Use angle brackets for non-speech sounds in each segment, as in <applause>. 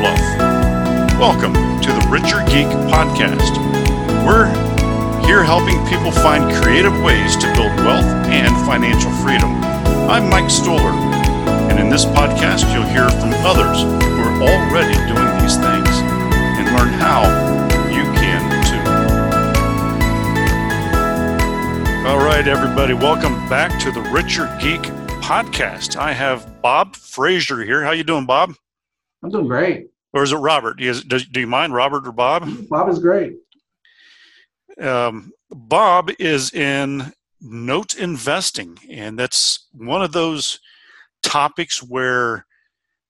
fluff, welcome to the Richer Geek Podcast. We're here helping people find creative ways to build wealth and financial freedom. I'm Mike Stoller, and in this podcast, you'll hear from others who are already doing these things and learn how you can too. All right, everybody, welcome back to the Richer Geek Podcast. I have Bob Fraser here. How you doing, Bob? I'm doing great. Or is it Robert? Do you, do you mind Robert or Bob? Bob is great. Um, Bob is in note investing, and that's one of those topics where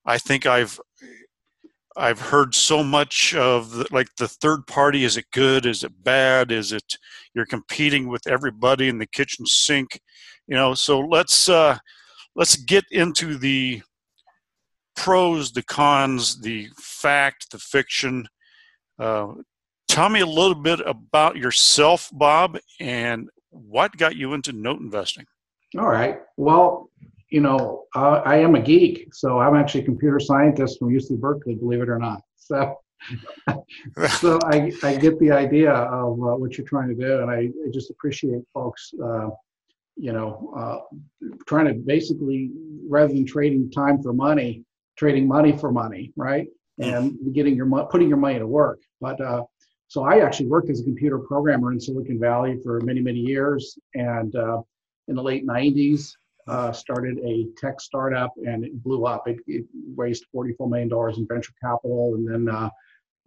I think I've I've heard so much of the, like the third party. Is it good? Is it bad? Is it you're competing with everybody in the kitchen sink? You know. So let's uh, let's get into the pros, the cons, the fact, the fiction. Uh, tell me a little bit about yourself, Bob, and what got you into note investing. All right. Well, you know, uh, I am a geek, so I'm actually a computer scientist from UC Berkeley, believe it or not. So, <laughs> so I, I get the idea of uh, what you're trying to do, and I, I just appreciate folks, uh, you know, uh, trying to basically rather than trading time for money, trading money for money, right, and getting your putting your money to work. But uh, so I actually worked as a computer programmer in Silicon Valley for many many years, and uh, in the late 90s uh, started a tech startup and it blew up. It, it raised $44 million in venture capital and then uh,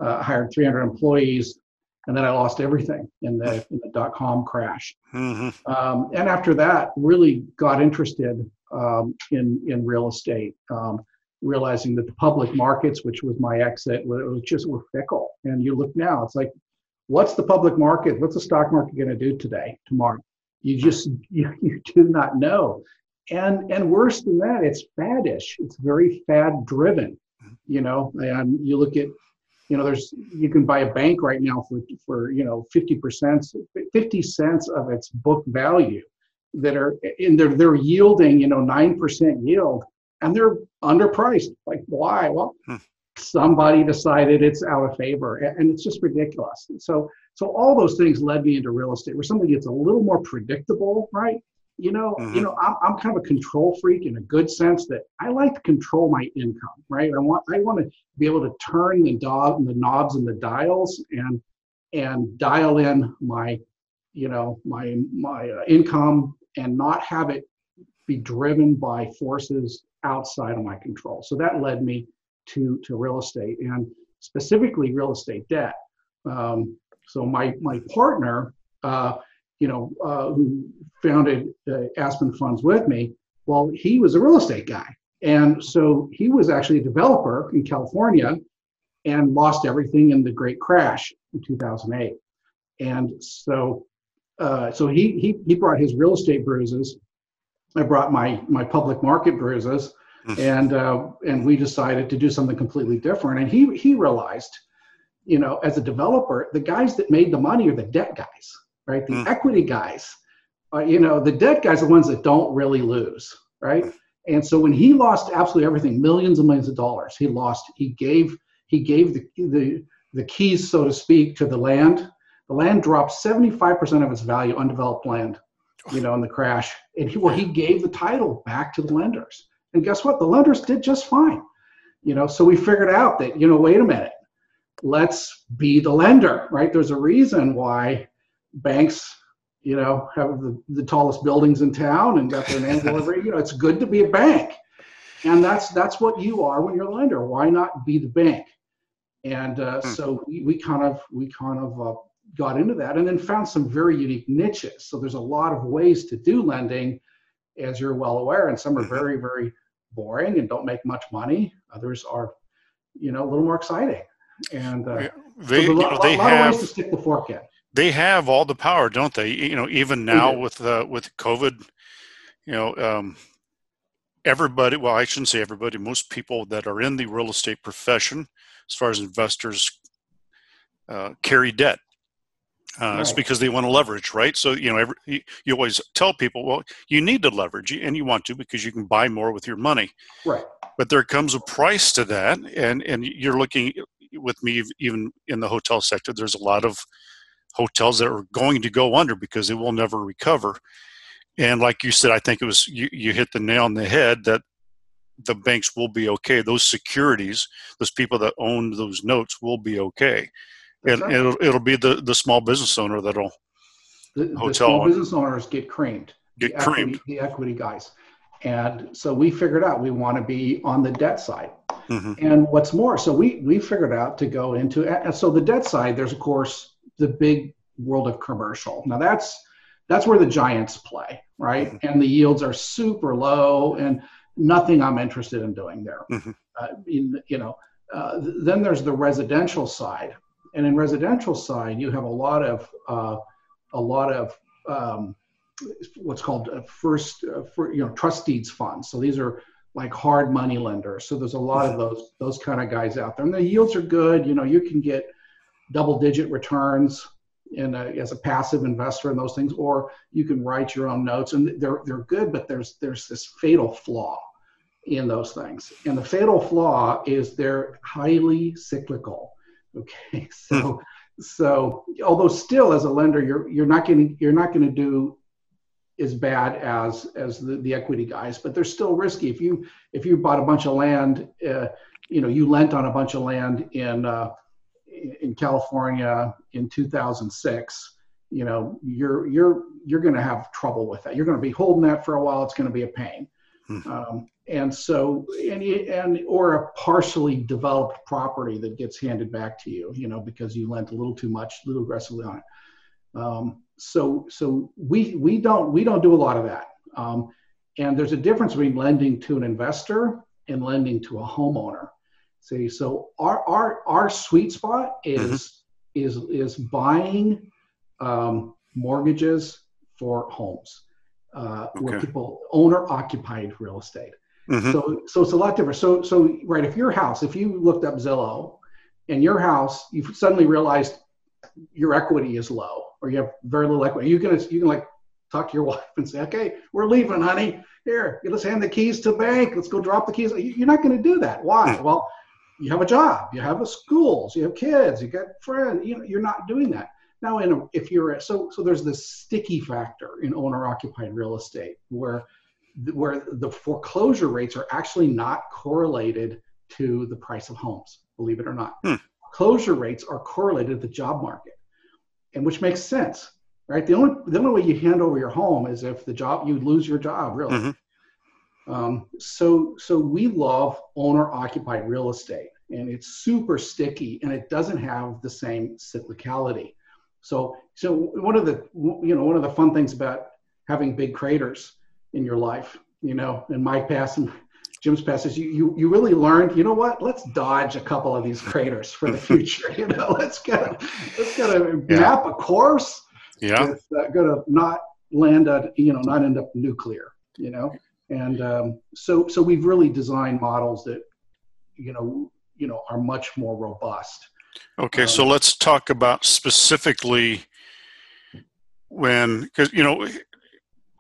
uh, hired 300 employees. And then I lost everything in the, in the dot com crash. Mm-hmm. Um, and after that, really got interested um, in, in real estate, um, realizing that the public markets, which was my exit, it was just were fickle. And you look now, it's like, what's the public market? What's the stock market going to do today, tomorrow? You just <laughs> you, you do not know and and worse than that it's faddish it's very fad driven you know and you look at you know there's you can buy a bank right now for for you know 50 percent 50 cents of its book value that are and they're they're yielding you know 9% yield and they're underpriced. Like why? Well hmm. somebody decided it's out of favor and it's just ridiculous. So so all those things led me into real estate where something gets a little more predictable right? You know mm-hmm. you know I'm, I'm kind of a control freak in a good sense that i like to control my income right? I want i want to be able to turn the dog and the knobs and the dials and and dial in my you know my my uh, income and not have it be driven by forces outside of my control so that led me to to real estate and specifically real estate debt um, so my my partner uh, you know, uh, who founded uh, Aspen Funds with me, well, he was a real estate guy. And so he was actually a developer in California and lost everything in the great crash in 2008. And so, uh, so he, he, he brought his real estate bruises. I brought my, my public market bruises hmm. and, uh, and we decided to do something completely different. And he, he realized, you know, as a developer, the guys that made the money are the debt guys right? The mm. equity guys, uh, you know, the debt guys are the ones that don't really lose, right? And so when he lost absolutely everything, millions and millions of dollars, he lost. He gave he gave the the the keys, so to speak, to the land. The land dropped 75% of its value, undeveloped land, you know, in the crash. And he, well, he gave the title back to the lenders. And guess what? The lenders did just fine. You know, so we figured out that, you know, wait a minute, let's be the lender, right? There's a reason why banks, you know, have the, the tallest buildings in town and got their name all over. You know, it's good to be a bank, and that's that's what you are when you're a lender. Why not be the bank? And uh, hmm. so we, we, kind of we kind of uh, got into that, and then found some very unique niches. So there's a lot of ways to do lending, as you're well aware, and some are mm-hmm. very very boring and don't make much money. Others are you know, a little more exciting. And uh, they, so you know, they a lot have, of ways to stick the fork in. They have all the power, don't they? You know, even now with uh, with COVID, you know, um, everybody. Well, I shouldn't say everybody. Most people that are in the real estate profession, as far as investors, uh, carry debt. Uh, right. It's because they want to leverage, right? So you know, every, you, you always tell people, well, you need to leverage, and you want to because you can buy more with your money. Right. But there comes a price to that, and and you're looking with me even in the hotel sector. There's a lot of hotels that are going to go under because they will never recover. And like you said, I think it was you, you hit the nail on the head that the banks will be okay. Those securities, those people that own those notes will be okay. And right. it'll it'll be the, the small business owner that'll the, hotel the small business owners get creamed. Get the creamed. Equity, the equity guys. And so we figured out we want to be on the debt side. Mm-hmm. And what's more, so we we figured out to go into and so the debt side, there's of course the big world of commercial. Now that's that's where the giants play, right? Mm-hmm. And the yields are super low and nothing I'm interested in doing there. Mm-hmm. Uh, in, you know, uh, then there's the residential side, and in residential side you have a lot of uh, a lot of um, what's called first uh, for, you know trust deeds funds. So these are like hard money lenders. So there's a lot of those those kind of guys out there, and the yields are good. You know, you can get double digit returns in a, as a passive investor in those things, or you can write your own notes, and they're they're good, but there's there's this fatal flaw in those things, and the fatal flaw is they're highly cyclical. Okay, <laughs> so so although still as a lender, you're you're not going you're not going to do as bad as as the, the equity guys, but they're still risky. If you if you bought a bunch of land, uh, you know you lent on a bunch of land in uh, in California in 2006, you know, you're you're you're going to have trouble with that. You're going to be holding that for a while. It's going to be a pain. Mm-hmm. Um, and so, and and or a partially developed property that gets handed back to you, you know, because you lent a little too much, a little aggressively on it. Um, so so we we don't we don't do a lot of that. Um, and there's a difference between lending to an investor and lending to a homeowner. See, so our our our sweet spot is mm-hmm. is is buying um, mortgages for homes, uh, okay. where people owner occupied real estate. Mm-hmm. So so it's a lot different. So so right, if your house, if you looked up Zillow, and your house, you suddenly realized your equity is low, or you have very little equity, you can you can like talk to your <laughs> wife and say, okay, we're leaving, honey. Here, let's hand the keys to the bank. Let's go drop the keys. You're not going to do that. Why? Hmm. Well, you have a job, you have a schools, you have kids, you got friends. You know, you're not doing that now. In a, if you're so so, there's this sticky factor in owner-occupied real estate where where the foreclosure rates are actually not correlated to the price of homes. Believe it or not, hmm. closure rates are correlated to the job market, and which makes sense, right? The only the only way you hand over your home is if the job you lose your job, really. Mm-hmm. Um, so, so we love owner occupied real estate and it's super sticky and it doesn't have the same cyclicality. So, so one of the, you know, one of the fun things about having big craters in your life, you know, in my past and Jim's past is you, you, you really learned, you know what, let's dodge a couple of these craters for the future. <laughs> you know, let's get, let's get a yeah. map a course. Yeah. That's uh, going to not land at, you know, not end up nuclear, you know? and um, so so we've really designed models that you know you know are much more robust okay um, so let's talk about specifically when because you know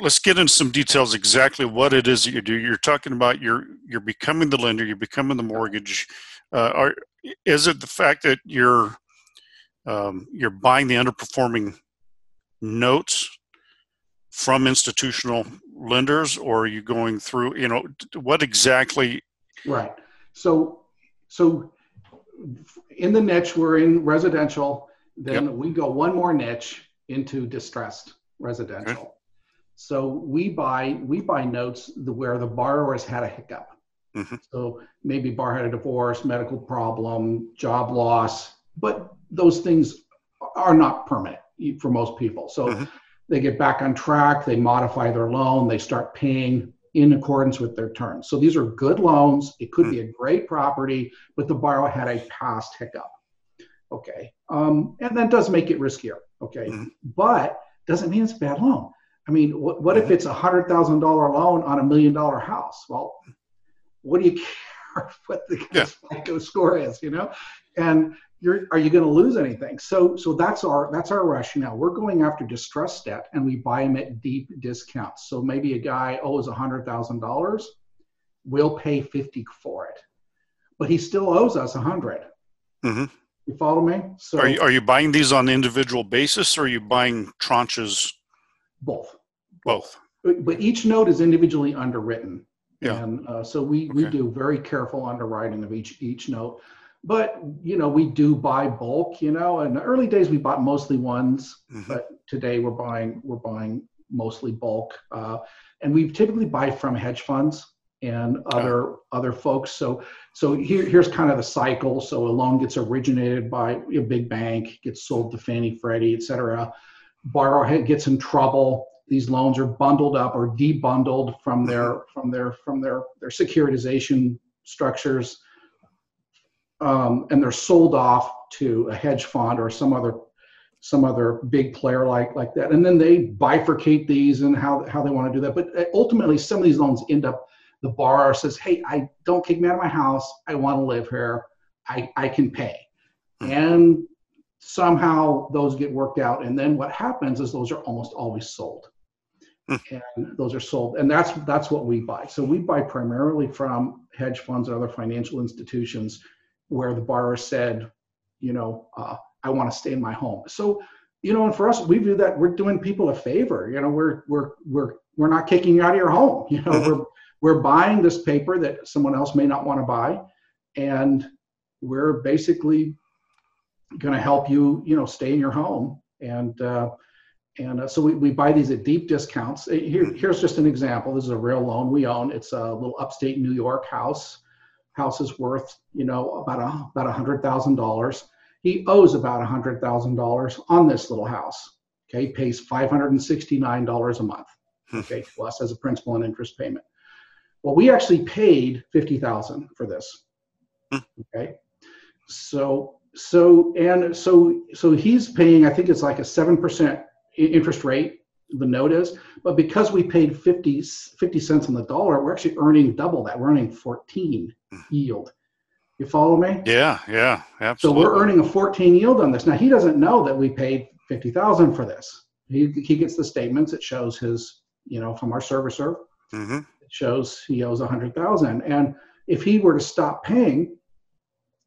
let's get into some details exactly what it is that you do. You're talking about you're you're becoming the lender you're becoming the mortgage. Uh, are is it the fact that you're um, you're buying the underperforming notes from institutional lenders or are you going through you know what exactly right. So so in the niche we're in residential then yep. we go one more niche into distressed residential okay. so we buy we buy notes where the borrower has had a hiccup mm-hmm. so maybe bar had a divorce medical problem job loss but those things are not permanent for most people so mm-hmm they get back on track, they modify their loan, they start paying in accordance with their terms. So these are good loans. It could be a great property, but the borrower had a past hiccup. Okay. Um, and that does make it riskier. Okay. Mm-hmm. But doesn't mean it's a bad loan. I mean, what, what if it's a hundred thousand dollar loan on a million dollar house? Well, what do you <laughs> care what the yeah. FICO score is, you know? And you're, are you going to lose anything? So, so that's our that's our rationale. We're going after distressed debt, and we buy them at deep discounts. So maybe a guy owes a hundred thousand dollars, we'll pay fifty for it, but he still owes us a 100 mm-hmm. You follow me? So are you, are you buying these on an individual basis, or are you buying tranches? Both. Both. But, but each note is individually underwritten. Yeah. And uh, so we, okay. we do very careful underwriting of each each note but you know we do buy bulk you know in the early days we bought mostly ones mm-hmm. but today we're buying we're buying mostly bulk uh, and we typically buy from hedge funds and other other folks. So so here, here's kind of the cycle. So a loan gets originated by a big bank gets sold to fannie freddie et cetera. Borrower gets in trouble. These loans are bundled up or debundled from mm-hmm. their from their from their their securitization structures um, and they're sold off to a hedge fund or some other some other big player like like that. And then they bifurcate these and how how they want to do that. But uh, ultimately some of these loans end up the borrower says hey i don't kick me out of my house. I want to live here. I i can pay. Hmm. and somehow those get worked out. And then what happens is those are almost always sold. Hmm. and those are sold. And that's that's what we buy. So we buy primarily from hedge funds and other financial institutions where the borrower said, you know, uh, I want to stay in my home. So, you know, and for us, we view that we're doing people a favor. You know, we're we're we're we're not kicking you out of your home. <laughs> You know, we're we're buying this paper that someone else may not want to buy, and we're basically going to help you, you know, stay in your home. And uh, and uh, so we, we buy these at deep discounts. Here, here's just an example. This is a real loan we own. It's a little upstate New York house house is worth, you know, about a, about hundred thousand dollars. He owes about a hundred thousand dollars on this little house. Okay, pays five hundred and sixty-nine dollars a month. Hmm. Okay, to us as a principal and interest payment. Well, we actually paid fifty thousand for this. Hmm. Okay, so so and so so he's paying. I think it's like a seven percent interest rate the note is. But because we paid 50, 50 cents on the dollar, we're actually earning double that. We're earning 14 hmm. Yield. You follow me? Yeah, yeah, absolutely. So we're earning a 14 yield on this. Now he doesn't know that we paid 50,000 for this. He, he gets the statements. It shows his, you know, from our servicer. Mm-hmm. It shows he owes 100,000. And if he were to stop paying,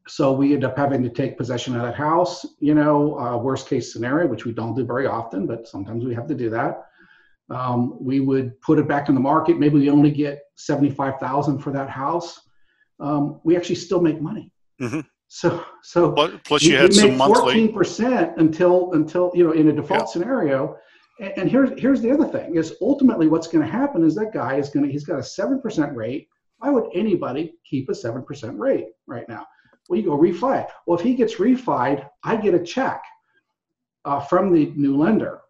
so we end up having to take possession of that house, you know, uh, worst case scenario, which we don't do very often, but sometimes we have to do that. Um, we would put it back in the market. Maybe we only get 75,000 for that house. Um, we actually still make money. Mm-hmm. So, so plus you, had some monthly 14% until, until, you know, in a default yeah. scenario. And, and here's, here's the other thing is ultimately what's going to happen is that guy is going to, he's got a 7% rate. Why would anybody keep a 7% rate right now? Well, you go refi. Well, if he gets refied, I get a check uh, from the new lender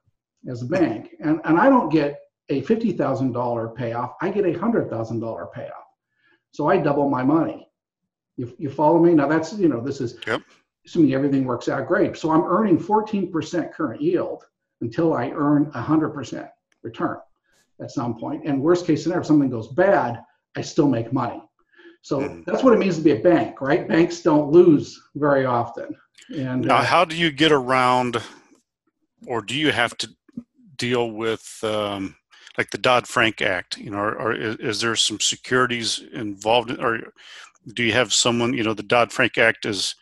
as a bank, and, and I don't get a $50,000 payoff, I get a $100,000 payoff. So I double my money. You, you follow me? Now that's, you know, this is yep. assuming everything works out great. So I'm earning 14% current yield until I earn 100% return at some point. And worst case scenario, if something goes bad, I still make money. So mm. that's what it means to be a bank, right? Banks don't lose very often. And now, uh, how do you get around, or do you have to deal with um, like the Dodd Frank Act? You know, or, or is, is, there some securities involved, or do you have someone? You know, the Dodd Frank Act is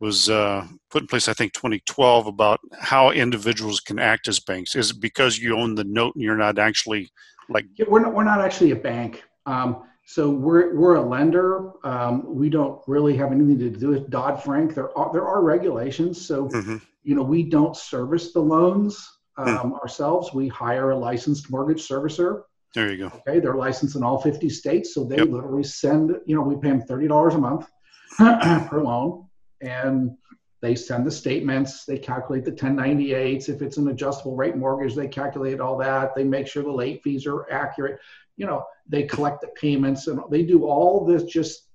was uh, put in place, I think, 2012 about how individuals can act as banks. Is it because you own the note and you're not actually like? We're not. We're not actually a bank. Um, so we're, we're a lender. Um, we don't really have anything to do with Dodd Frank. There are there are regulations. So mm-hmm. you know we don't service the loans. Um, mm-hmm. ourselves. We hire a licensed mortgage servicer. There you go. Okay, they're licensed in all 50 states, so they yep. literally send. You know, we pay them thirty dollars a month <clears throat> per loan, and they send the statements, they calculate the 1098s. If it's an adjustable rate mortgage, they calculate all that. They make sure the late fees are accurate. You know, they collect the payments and they do all this just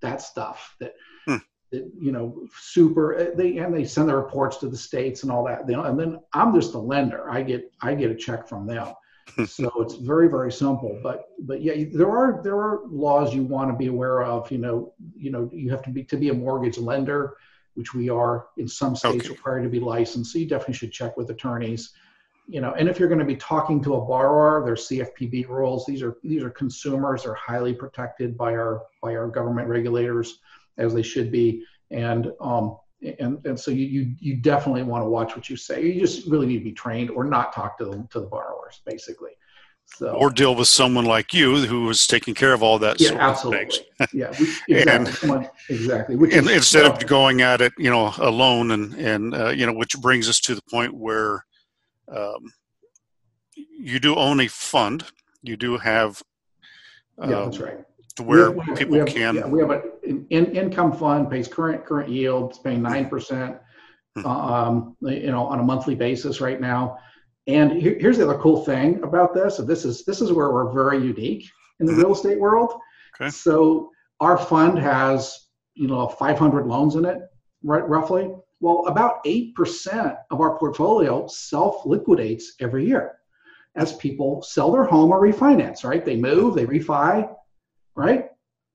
that stuff hmm. that you know, super eh, they and they send the reports to the states and all that. You know, and then I'm just a lender. I get I get a check from them. so it's very very simple but but yeah there are there are laws you want to be aware of you know you know you have to be to be a mortgage lender which we are in some states okay. required to be licensed. So you definitely should check with attorneys. You know, and if you're going to be talking to a borrower, there's CFPB rules. These are these are consumers are highly protected by our by our government regulators, as they should be. And um, and and so you you you definitely want to watch what you say. You just really need to be trained or not talk to them to the borrowers, basically. So, or deal with someone like you who is taking care of all that. Yeah, absolutely. yeah, we, <laughs> exactly. and, exactly. Which and is, instead uh, of going at it, you know, alone, and and uh, you know, which brings us to the point where um, you do own a fund. You do have. Um, yeah, that's right. To where we have, people we have, can. Yeah, we have an in, income fund pays current current yield. It's paying nine percent. Hmm. Um, you know, on a monthly basis right now and here, here's the other cool thing about this. This is this is where we're very unique in the mm-hmm. real estate world. Okay. So our fund has you know 500 loans in it, right? Roughly. Well, about eight percent of our portfolio self liquidates every year as people sell their home or refinance. Right? They move, they refi, right?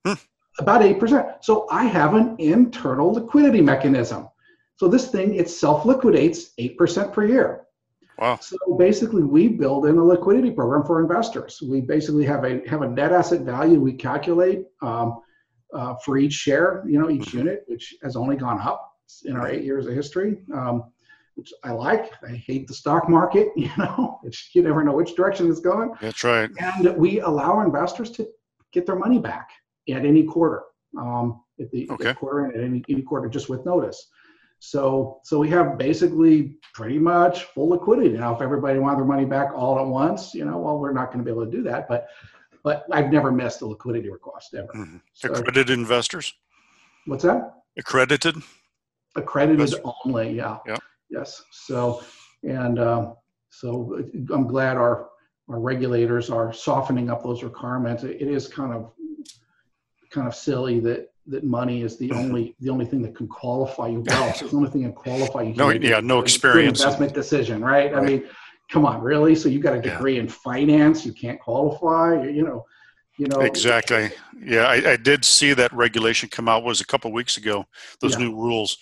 Hmm. About eight percent. So I have an internal liquidity mechanism. So this thing it self liquidates eight percent per year. Wow. So basically, we build in a liquidity program for investors. We basically have a have a net asset value we calculate um, uh, for each share, you know, each mm-hmm. unit, which has only gone up in our eight years of history, um, which I like. I hate the stock market, <laughs> you know, it's, you never know which direction it's going. That's right. And we allow investors to get their money back at any quarter, um, at the, okay. at quarter and at any, any quarter, just with notice. So, so we have basically pretty much full liquidity now. If everybody wanted their money back all at once, you know, well, we're not going to be able to do that. But, but I've never missed a liquidity request ever. Mm-hmm. So, Accredited investors. What's that? Accredited. Accredited Investor. only. Yeah. Yeah. Yes. So, and um, so I'm glad our our regulators are softening up those requirements. It is kind of kind of silly that that money is the only <laughs> the only thing that can qualify you wealth. It's the only thing that qualify you. No, yeah, no experience. Investment decision, right? right? I mean, come on, really? So you got a degree yeah. in finance, you can't qualify. You know, you know. Exactly. Yeah, I, I did see that regulation come out was a couple weeks ago. Those yeah. new rules.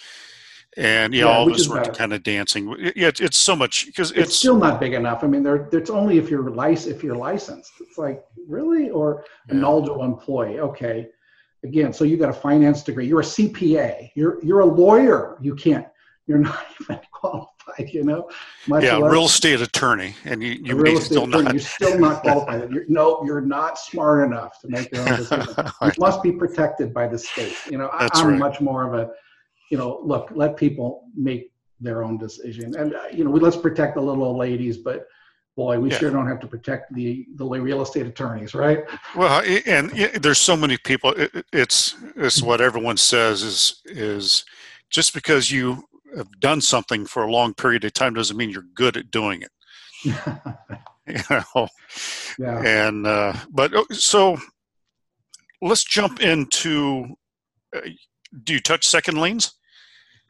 And yeah, yeah all of us were kind of dancing. Yeah, it's, it's so much because it's, it's, still not big enough. I mean, there, it's only if you're licensed. If you're licensed, it's like really, or an eligible employee. Okay, again, so you got a finance degree, you're a CPA, you're you're a lawyer. You can't, you're <laughs> not even qualified, you know. Much yeah, real estate attorney, and you you real still attorney, not. You're still not qualified. You're, <laughs> no, you're not smart enough to make your own <laughs> decision. you must be protected by the state. You know, That's I'm right. much more of a, you know, look, let people make their own decision, and uh, you know, we let's protect the little old ladies, but boy, we yeah. sure don't have to protect the the real estate attorneys, right? Well, and there's so many people. It's it's what everyone says is is just because you have done something for a long period of time doesn't mean you're good at doing it. <laughs> you know. Yeah. And uh, but oh, so let's jump into. Uh, do you touch second liens?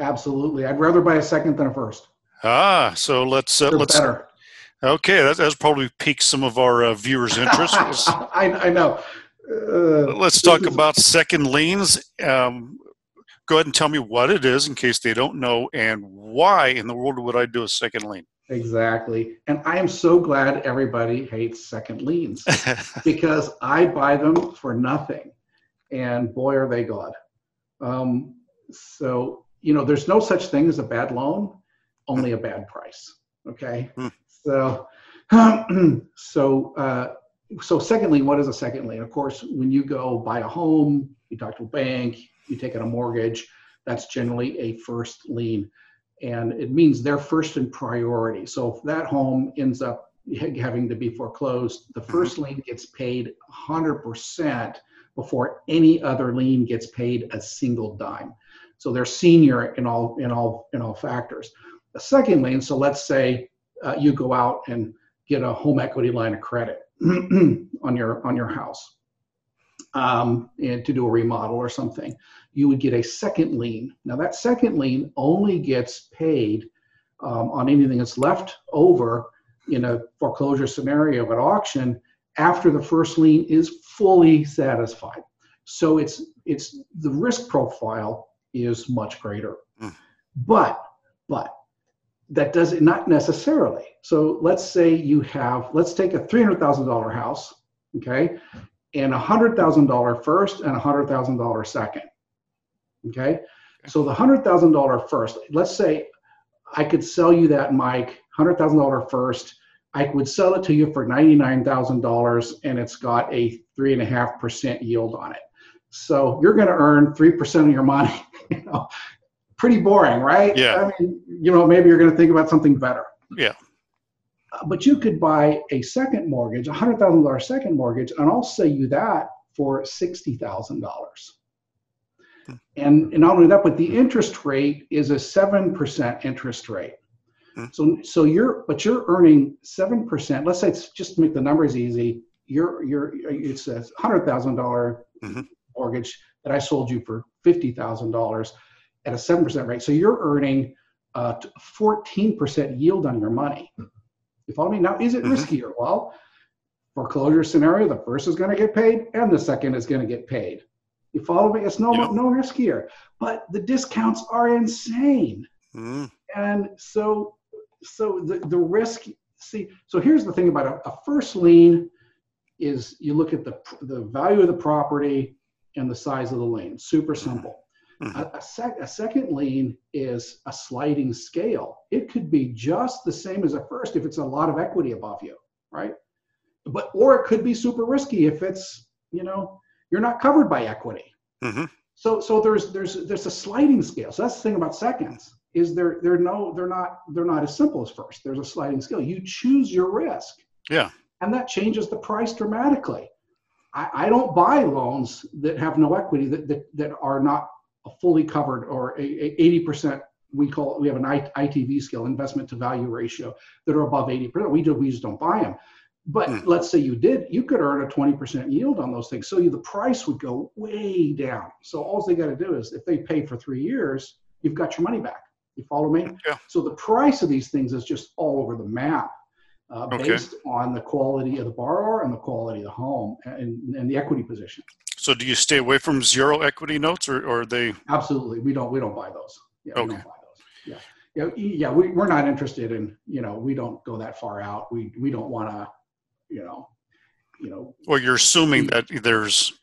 Absolutely. I'd rather buy a second than a first. Ah, so let's uh, let's better. Okay, that, that's probably piqued some of our uh, viewers' interest. <laughs> I, I, know. Uh, Let's talk about second liens. Um, go ahead and tell me what it is in case they don't know, and why in the world would I do a second lien? Exactly. And I am so glad everybody hates second liens <laughs> because I buy them for nothing. And boy, are they God. Um, so, you know, there's no such thing as a bad loan, only a bad price. Okay. Hmm. So, <clears throat> so, uh, so secondly, what is a second lien? Of course, when you go buy a home, you talk to a bank, you take out a mortgage, that's generally a first lien. And it means they're first in priority. So if that home ends up having to be foreclosed, the 1st mm-hmm. lien gets paid 100% before any other lien gets paid a single dime. So they're senior in all in all in all factors. The second so let's say uh, you go out and get a home equity line of credit <clears throat> on your on your house um, and to do a remodel or something, you would get a second lien. Now that second lien only gets paid um, on anything that's left over in a foreclosure scenario at auction after the first lien is fully satisfied. So it's it's the risk profile is much greater. Mm. But but that does it not necessarily. So let's say you have let's take a $300,000 house, okay? And a $100,000 first and a $100,000 second. Okay? So the $100,000 first, let's say I could sell you that Mike, $100,000 first. I would sell it to you for $99,000 and it's got a 3.5% yield on it. So you're going to earn 3% of your money. <laughs> you know, pretty boring, right? Yeah. I mean, you know, maybe you're going to think about something better. Yeah. Uh, but you could buy a second mortgage, a hundred thousand dollar second mortgage, and I'll sell you that for $60,000. And, and not only that, but the interest rate is a 7% interest rate. Hmm. So, so you're, but you're earning 7%. Let's say it's just to make the numbers easy. You're, you're, it's a $100,000 mm-hmm. Mortgage that I sold you for $50,000 at a 7% rate. So you're earning a 14% yield on your money. You follow me? Now, is it mm-hmm. riskier? Well, foreclosure scenario, the first is going to get paid and the second is going to get paid. You follow me? It's no yep. no riskier, but the discounts are insane. Mm. And so so the, the risk see so here's the thing about a, a first lien is you look at the the value of the property and the size of the lien. Super mm-hmm. simple. Mm-hmm. A, a, sec, a second lien is a sliding scale. It could be just the same as a first if it's a lot of equity above you, right? But or it could be super risky if it's you know you're not covered by equity. Mm-hmm. So so there's there's there's a sliding scale. So that's the thing about seconds is they're they're no they're not they're not as simple as first. There's a sliding scale. You choose your risk. Yeah. And that changes the price dramatically. I, I don't buy loans that have no equity that that, that are not fully covered or a, a 80% we call it, we have an ITV scale investment to value ratio that are above 80%. We do we just don't buy them. But mm. let's say you did, you could earn a 20% yield on those things. So you, the price would go way down. So all they got to do is if they pay for three years, you've got your money back. You follow me? Yeah. So the price of these things is just all over the map uh, okay. based on the quality of the borrower and the quality of the home and, and the equity position. So do you stay away from zero equity notes or, or are they? Absolutely. We don't, we don't buy those. Yeah, okay. We don't buy those. Yeah. Yeah, yeah we, we're not interested in, you know, we don't go that far out. We, we don't want to, you know, you know. Well, you're assuming that there's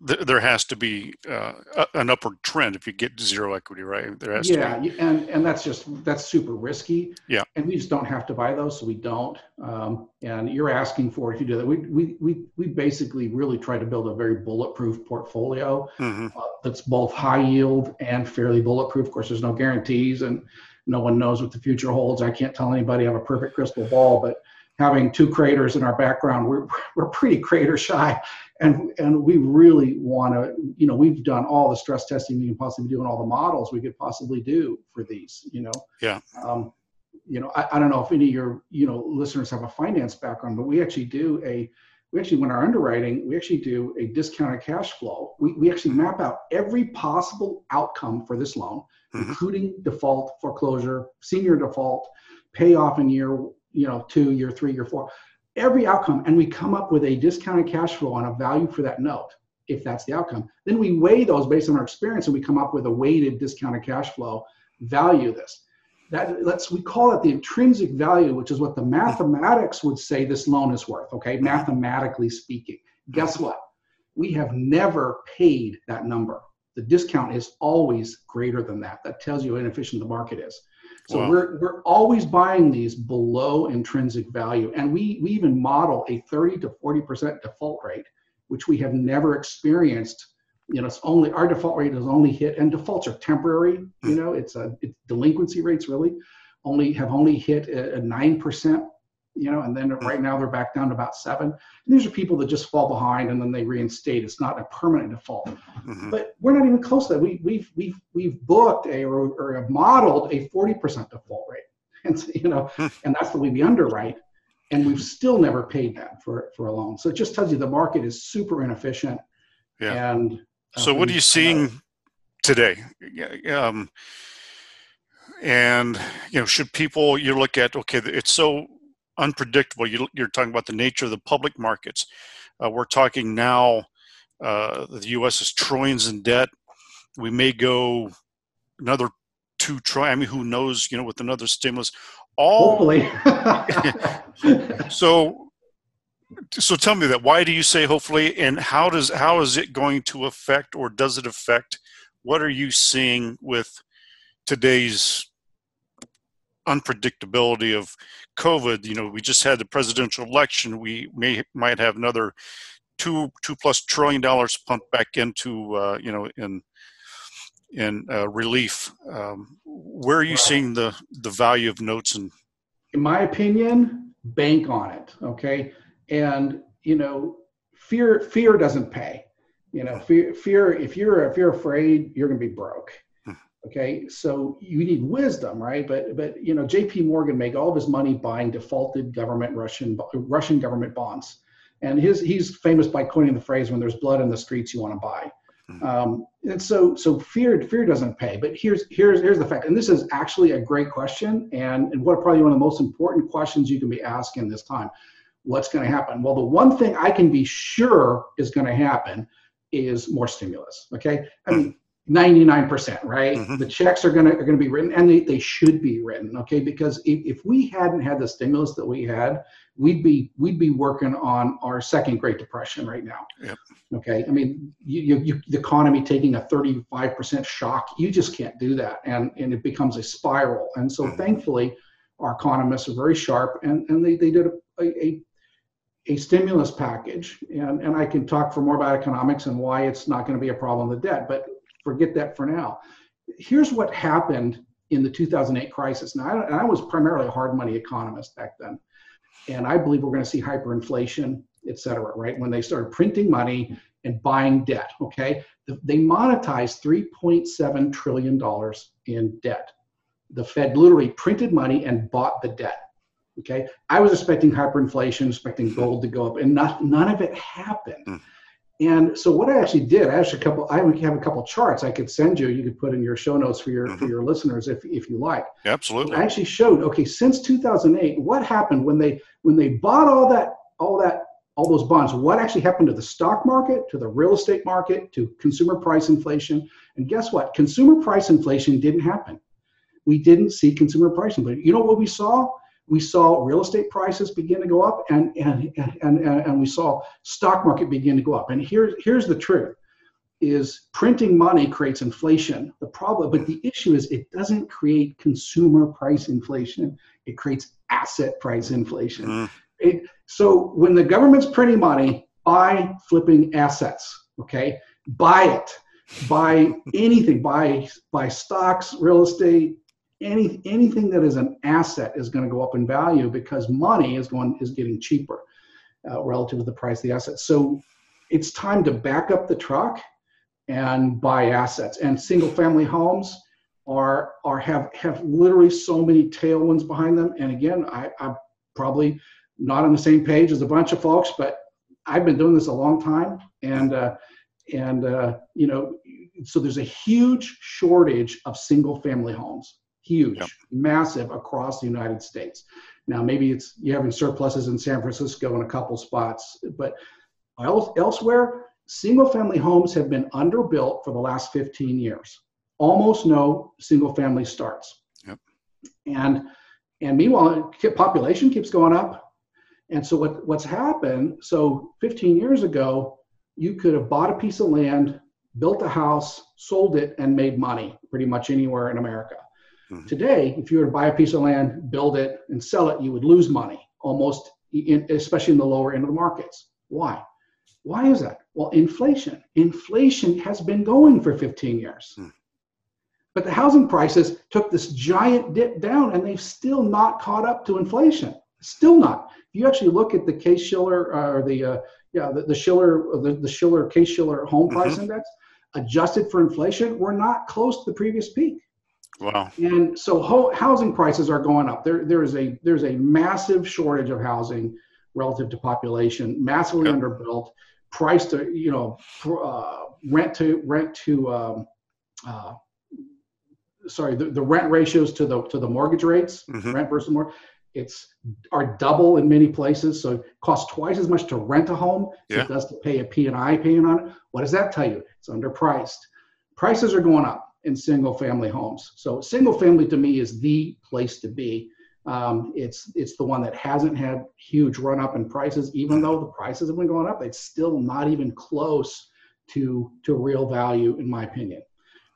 there has to be uh, an upward trend if you get zero equity, right? There has yeah, to and and that's just that's super risky. Yeah, and we just don't have to buy those, so we don't. Um, and you're asking for if you do that. We we we we basically really try to build a very bulletproof portfolio mm-hmm. uh, that's both high yield and fairly bulletproof. Of course, there's no guarantees, and no one knows what the future holds. I can't tell anybody I have a perfect crystal ball, but having two craters in our background, we're, we're pretty crater shy. And, and we really want to, you know, we've done all the stress testing we can possibly do and all the models we could possibly do for these, you know. Yeah. Um, you know, I, I don't know if any of your, you know, listeners have a finance background, but we actually do a, we actually, when our underwriting, we actually do a discounted cash flow. We, we actually map out every possible outcome for this loan, mm-hmm. including default, foreclosure, senior default, payoff in year you know, two, year three, year four, every outcome, and we come up with a discounted cash flow on a value for that note, if that's the outcome. Then we weigh those based on our experience, and we come up with a weighted discounted cash flow value. This that let's we call it the intrinsic value, which is what the mathematics would say this loan is worth. Okay, mathematically speaking. Guess what? We have never paid that number. The discount is always greater than that. That tells you how inefficient the market is. So wow. we're, we're always buying these below intrinsic value. And we, we even model a 30 to 40% default rate, which we have never experienced. You know, it's only our default rate is only hit, and defaults are temporary. You hmm. know, it's a it's delinquency rates really only have only hit a nine percent you know, and then right now they're back down to about seven. And these are people that just fall behind and then they reinstate. It's not a permanent default. Mm-hmm. But we're not even close to that. We, we've we've we've booked a or, or have modeled a 40% default rate, <laughs> and so, you know, hmm. and that's the way we underwrite. And we've still never paid that for for a loan. So it just tells you the market is super inefficient. Yeah. And uh, so what are you seeing today? Um, and you know, should people you look at okay, it's so unpredictable. You, are talking about the nature of the public markets. Uh, we're talking now. Uh, the U.S. is trillions in debt. We may go another two trillion. I mean, who knows? You know, with another stimulus. All hopefully. <laughs> so, so tell me that. Why do you say hopefully? And how does how is it going to affect, or does it affect? What are you seeing with today's unpredictability of COVID, you know, we just had the presidential election. We may might have another two two plus trillion dollars pumped back into uh, you know in in uh, relief. Um, where are you seeing the the value of notes and? In my opinion, bank on it. Okay, and you know, fear fear doesn't pay. You know, fear fear if you're if you're afraid, you're going to be broke. Okay, so you need wisdom, right? But but you know, J.P. Morgan made all of his money buying defaulted government Russian Russian government bonds, and his he's famous by coining the phrase, "When there's blood in the streets, you want to buy." Hmm. Um, and so so fear fear doesn't pay. But here's here's here's the fact, and this is actually a great question, and and what probably one of the most important questions you can be asking this time. What's going to happen? Well, the one thing I can be sure is going to happen is more stimulus. Okay, I mean 99%, right? Mm-hmm. The checks are gonna are gonna be written and they, they should be written, okay? Because if, if we hadn't had the stimulus that we had, we'd be we'd be working on our second Great Depression right now. Yep. Okay. I mean, you, you, you, the economy taking a 35% shock, you just can't do that. And and it becomes a spiral. And so mm-hmm. thankfully our economists are very sharp and, and they, they did a, a a stimulus package, and, and I can talk for more about economics and why it's not going to be a problem with debt. But forget that for now. Here's what happened in the 2008 crisis. Now, I, I was primarily a hard money economist back then, and I believe we're going to see hyperinflation, et cetera, right? When they started printing money and buying debt, okay? They monetized $3.7 trillion in debt. The Fed literally printed money and bought the debt. Okay, I was expecting hyperinflation, expecting gold to go up, and not, none of it happened. Hmm. And so what I actually did, I actually a couple, I have a couple charts I could send you. You could put in your show notes for your mm-hmm. for your listeners if if you like. Absolutely. I actually showed okay since 2008 what happened when they when they bought all that all that all those bonds. What actually happened to the stock market, to the real estate market, to consumer price inflation? And guess what? Consumer price inflation didn't happen. We didn't see consumer price inflation. You know what we saw? We saw real estate prices begin to go up and, and, and, and, and we saw stock market begin to go up. And here's, here's the truth is printing money creates inflation. The problem, but the issue is it doesn't create consumer price inflation. It creates asset price inflation. Mm. It, so when the government's printing money, buy flipping assets, okay? Buy it. Buy anything, buy buy stocks, real estate, any anything that is an asset is going to go up in value because money is going is getting cheaper uh, relative to the price of the asset. So it's time to back up the truck and buy assets. And single family homes are are have have literally so many tailwinds behind them. And again, I, I'm probably not on the same page as a bunch of folks, but I've been doing this a long time, and uh, and uh, you know, so there's a huge shortage of single family homes huge, yep. massive across the United States. Now, maybe it's you're having surpluses in San Francisco in a couple spots, but elsewhere, single family homes have been underbuilt for the last 15 years. Almost no single family starts. Yep. And and meanwhile, population keeps going up. And so what, what's happened, so 15 years ago, you could have bought a piece of land, built a house, sold it, and made money pretty much anywhere in America. Mm-hmm. Today, if you were to buy a piece of land, build it, and sell it, you would lose money almost, in, especially in the lower end of the markets. Why? Why is that? Well, inflation. Inflation has been going for 15 years. Mm. But the housing prices took this giant dip down and they've still not caught up to inflation. Still not. If you actually look at the Case Shiller uh, or the uh, yeah the, the Shiller the, the Shiller Case Shiller home price mm-hmm. index, adjusted for inflation, we're not close to the previous peak. Wow. And so ho- housing prices are going up. There there is a there's a massive shortage of housing relative to population, massively yep. underbuilt, price to you know uh, rent to rent to um, uh, sorry the, the rent ratios to the to the mortgage rates mm-hmm. rent versus mortgage it's are double in many places so it costs twice as much to rent a home yeah. as it does to pay a p&i payment on it what does that tell you it's underpriced prices are going up in single family homes. So single family to me is the place to be. Um, it's it's the one that hasn't had huge run up in prices even though the prices have been going up it's still not even close to to real value in my opinion.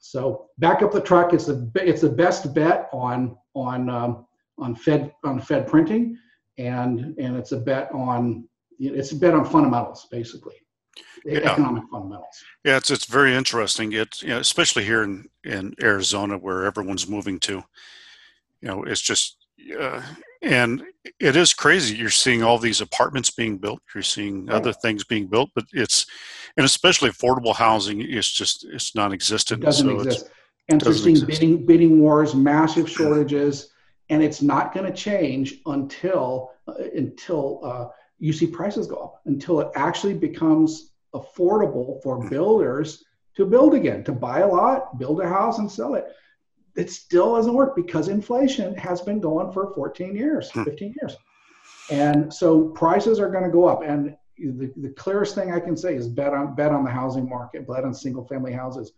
So back up the truck. It's the it's the best bet on on um, on Fed on Fed printing, and and it's a bet on it's a bet on fundamentals basically, yeah. economic fundamentals. Yeah, it's it's very interesting. It's you know, especially here in in Arizona where everyone's moving to. You know, it's just uh, and it is crazy. You're seeing all these apartments being built. You're seeing right. other things being built, but it's and especially affordable housing. It's just it's non-existent. It doesn't so exist. And we're seeing bidding bidding wars, massive shortages, and it's not going to change until uh, until uh, you see prices go up. Until it actually becomes affordable for mm. builders to build again, to buy a lot, build a house, and sell it it still doesn't work because inflation has been going for 14 years, hmm. 15 years. And so prices are going to go up. And the, the clearest thing I can say is bet on bet on the housing market, bet on single family houses.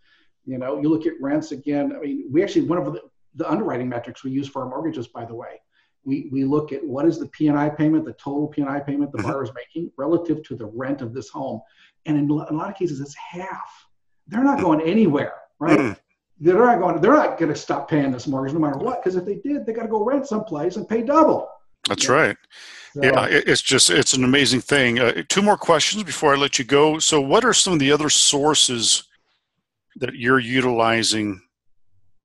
You know, you look at rents again. I mean, we actually one of the, the underwriting metrics we use for our mortgages, by the way, we, we look at what is the P&I payment, the total P&I payment the mm-hmm. borrower is making relative to the rent of this home. And in, a lot of cases, it's half. They're not going anywhere, right? Mm they're not going. They're not going to stop paying this mortgage no matter what. Because if they did, they got to go rent someplace and pay double. That's yeah. right. So, yeah, it's just it's an amazing thing. Uh, two more questions before I let you go. So, what are some of the other sources that you're utilizing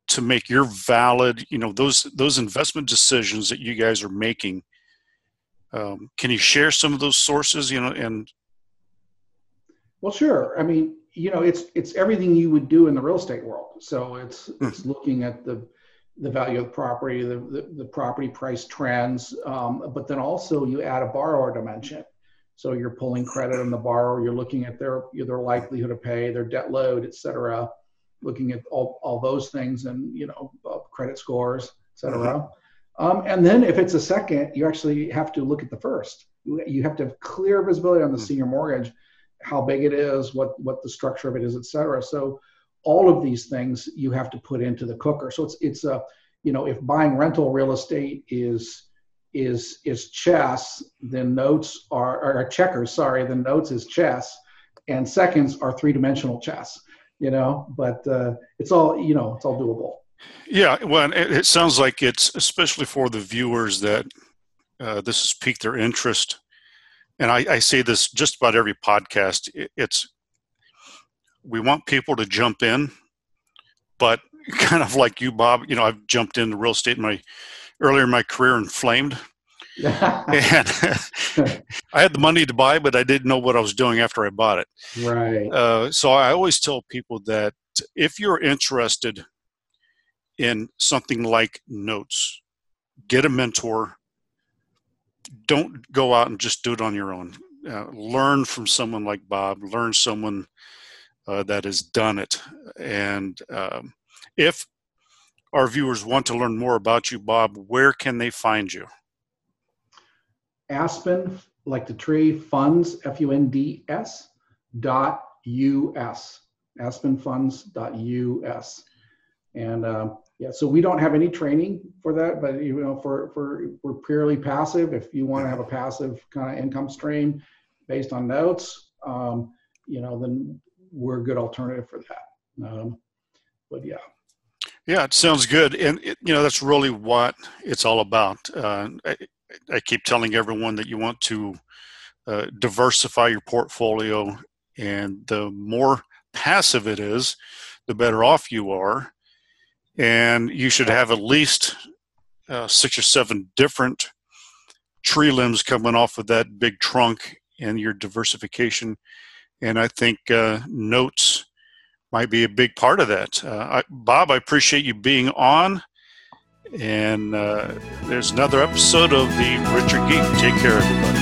to make your valid, you know, those those investment decisions that you guys are making? Um, can you share some of those sources? You know, and well, sure. I mean, you know, it's it's everything you would do in the real estate world. So it's mm. it's looking at the the value of the property, the the, the property price trends, um, but then also you add a borrower dimension. So you're pulling credit on the borrower, you're looking at their their likelihood to pay, their debt load, et cetera, looking at all, all those things and you know uh, credit scores, etc. cetera. Mm-hmm. Um, and then if it's a second, you actually have to look at the first. You, have to have clear visibility on the mm-hmm. senior mortgage how big it is, what what the structure of it is, etc. So all of these things you have to put into the cooker. So it's it's a you know if buying rental real estate is is is chess, then notes are or checkers. Sorry, then notes is chess, and seconds are three dimensional chess. You know, but uh, it's all you know, it's all doable. Yeah, well, it, it sounds like it's especially for the viewers that uh, this has piqued their interest and I, I say this just about every podcast. It's we want people to jump in, but <laughs> kind of like you, Bob. You know, I've jumped into real estate in my earlier in my career and flamed. <laughs> I had the money to buy, but I didn't know what I was doing after I bought it. Right. Uh, so I always tell people that if you're interested in something like notes, get a mentor, don't go out and just do it on your own. Uh, learn from someone like Bob. Learn someone uh, that has done it. And um, if our viewers want to learn more about you, Bob, where can they find you? Aspen, like the tree, funds, F U N D S, dot US. Aspenfunds dot US. And uh, yeah, so we don't have any training for that, but you know, for for we're purely passive. If you want to have a passive kind of income stream based on notes, um, you know, then we're a good alternative for that. Um, but yeah. Yeah, it sounds good, and it, you know that's really what it's all about. Uh, I, keep telling everyone that you want to uh, diversify your portfolio, and the more passive it is, the better off you are and you should have at least uh, six or seven different tree limbs coming off of that big trunk and your diversification. And I think uh, notes might be a big part of that. Uh, I, Bob, I appreciate you being on. And uh, there's another episode of the Richer Geek. Take care, everybody.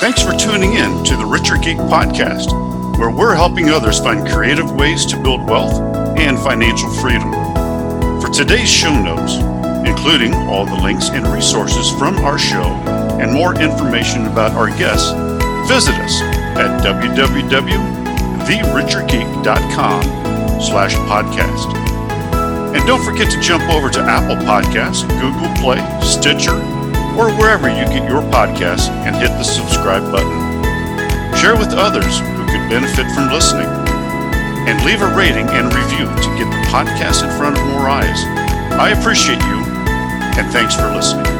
Thanks for tuning in to the Richer Geek podcast, where we're helping others find creative ways to build wealth and financial freedom. For today's show notes, including all the links and resources from our show and more information about our guests, visit us at www.therichergeek.com slash podcast. And don't forget to jump over to Apple Podcasts, Google Play, Stitcher, or wherever you get your podcasts and hit the subscribe button. Share with others who could benefit from listening. And leave a rating and review to get the podcast in front of more eyes. I appreciate you, and thanks for listening.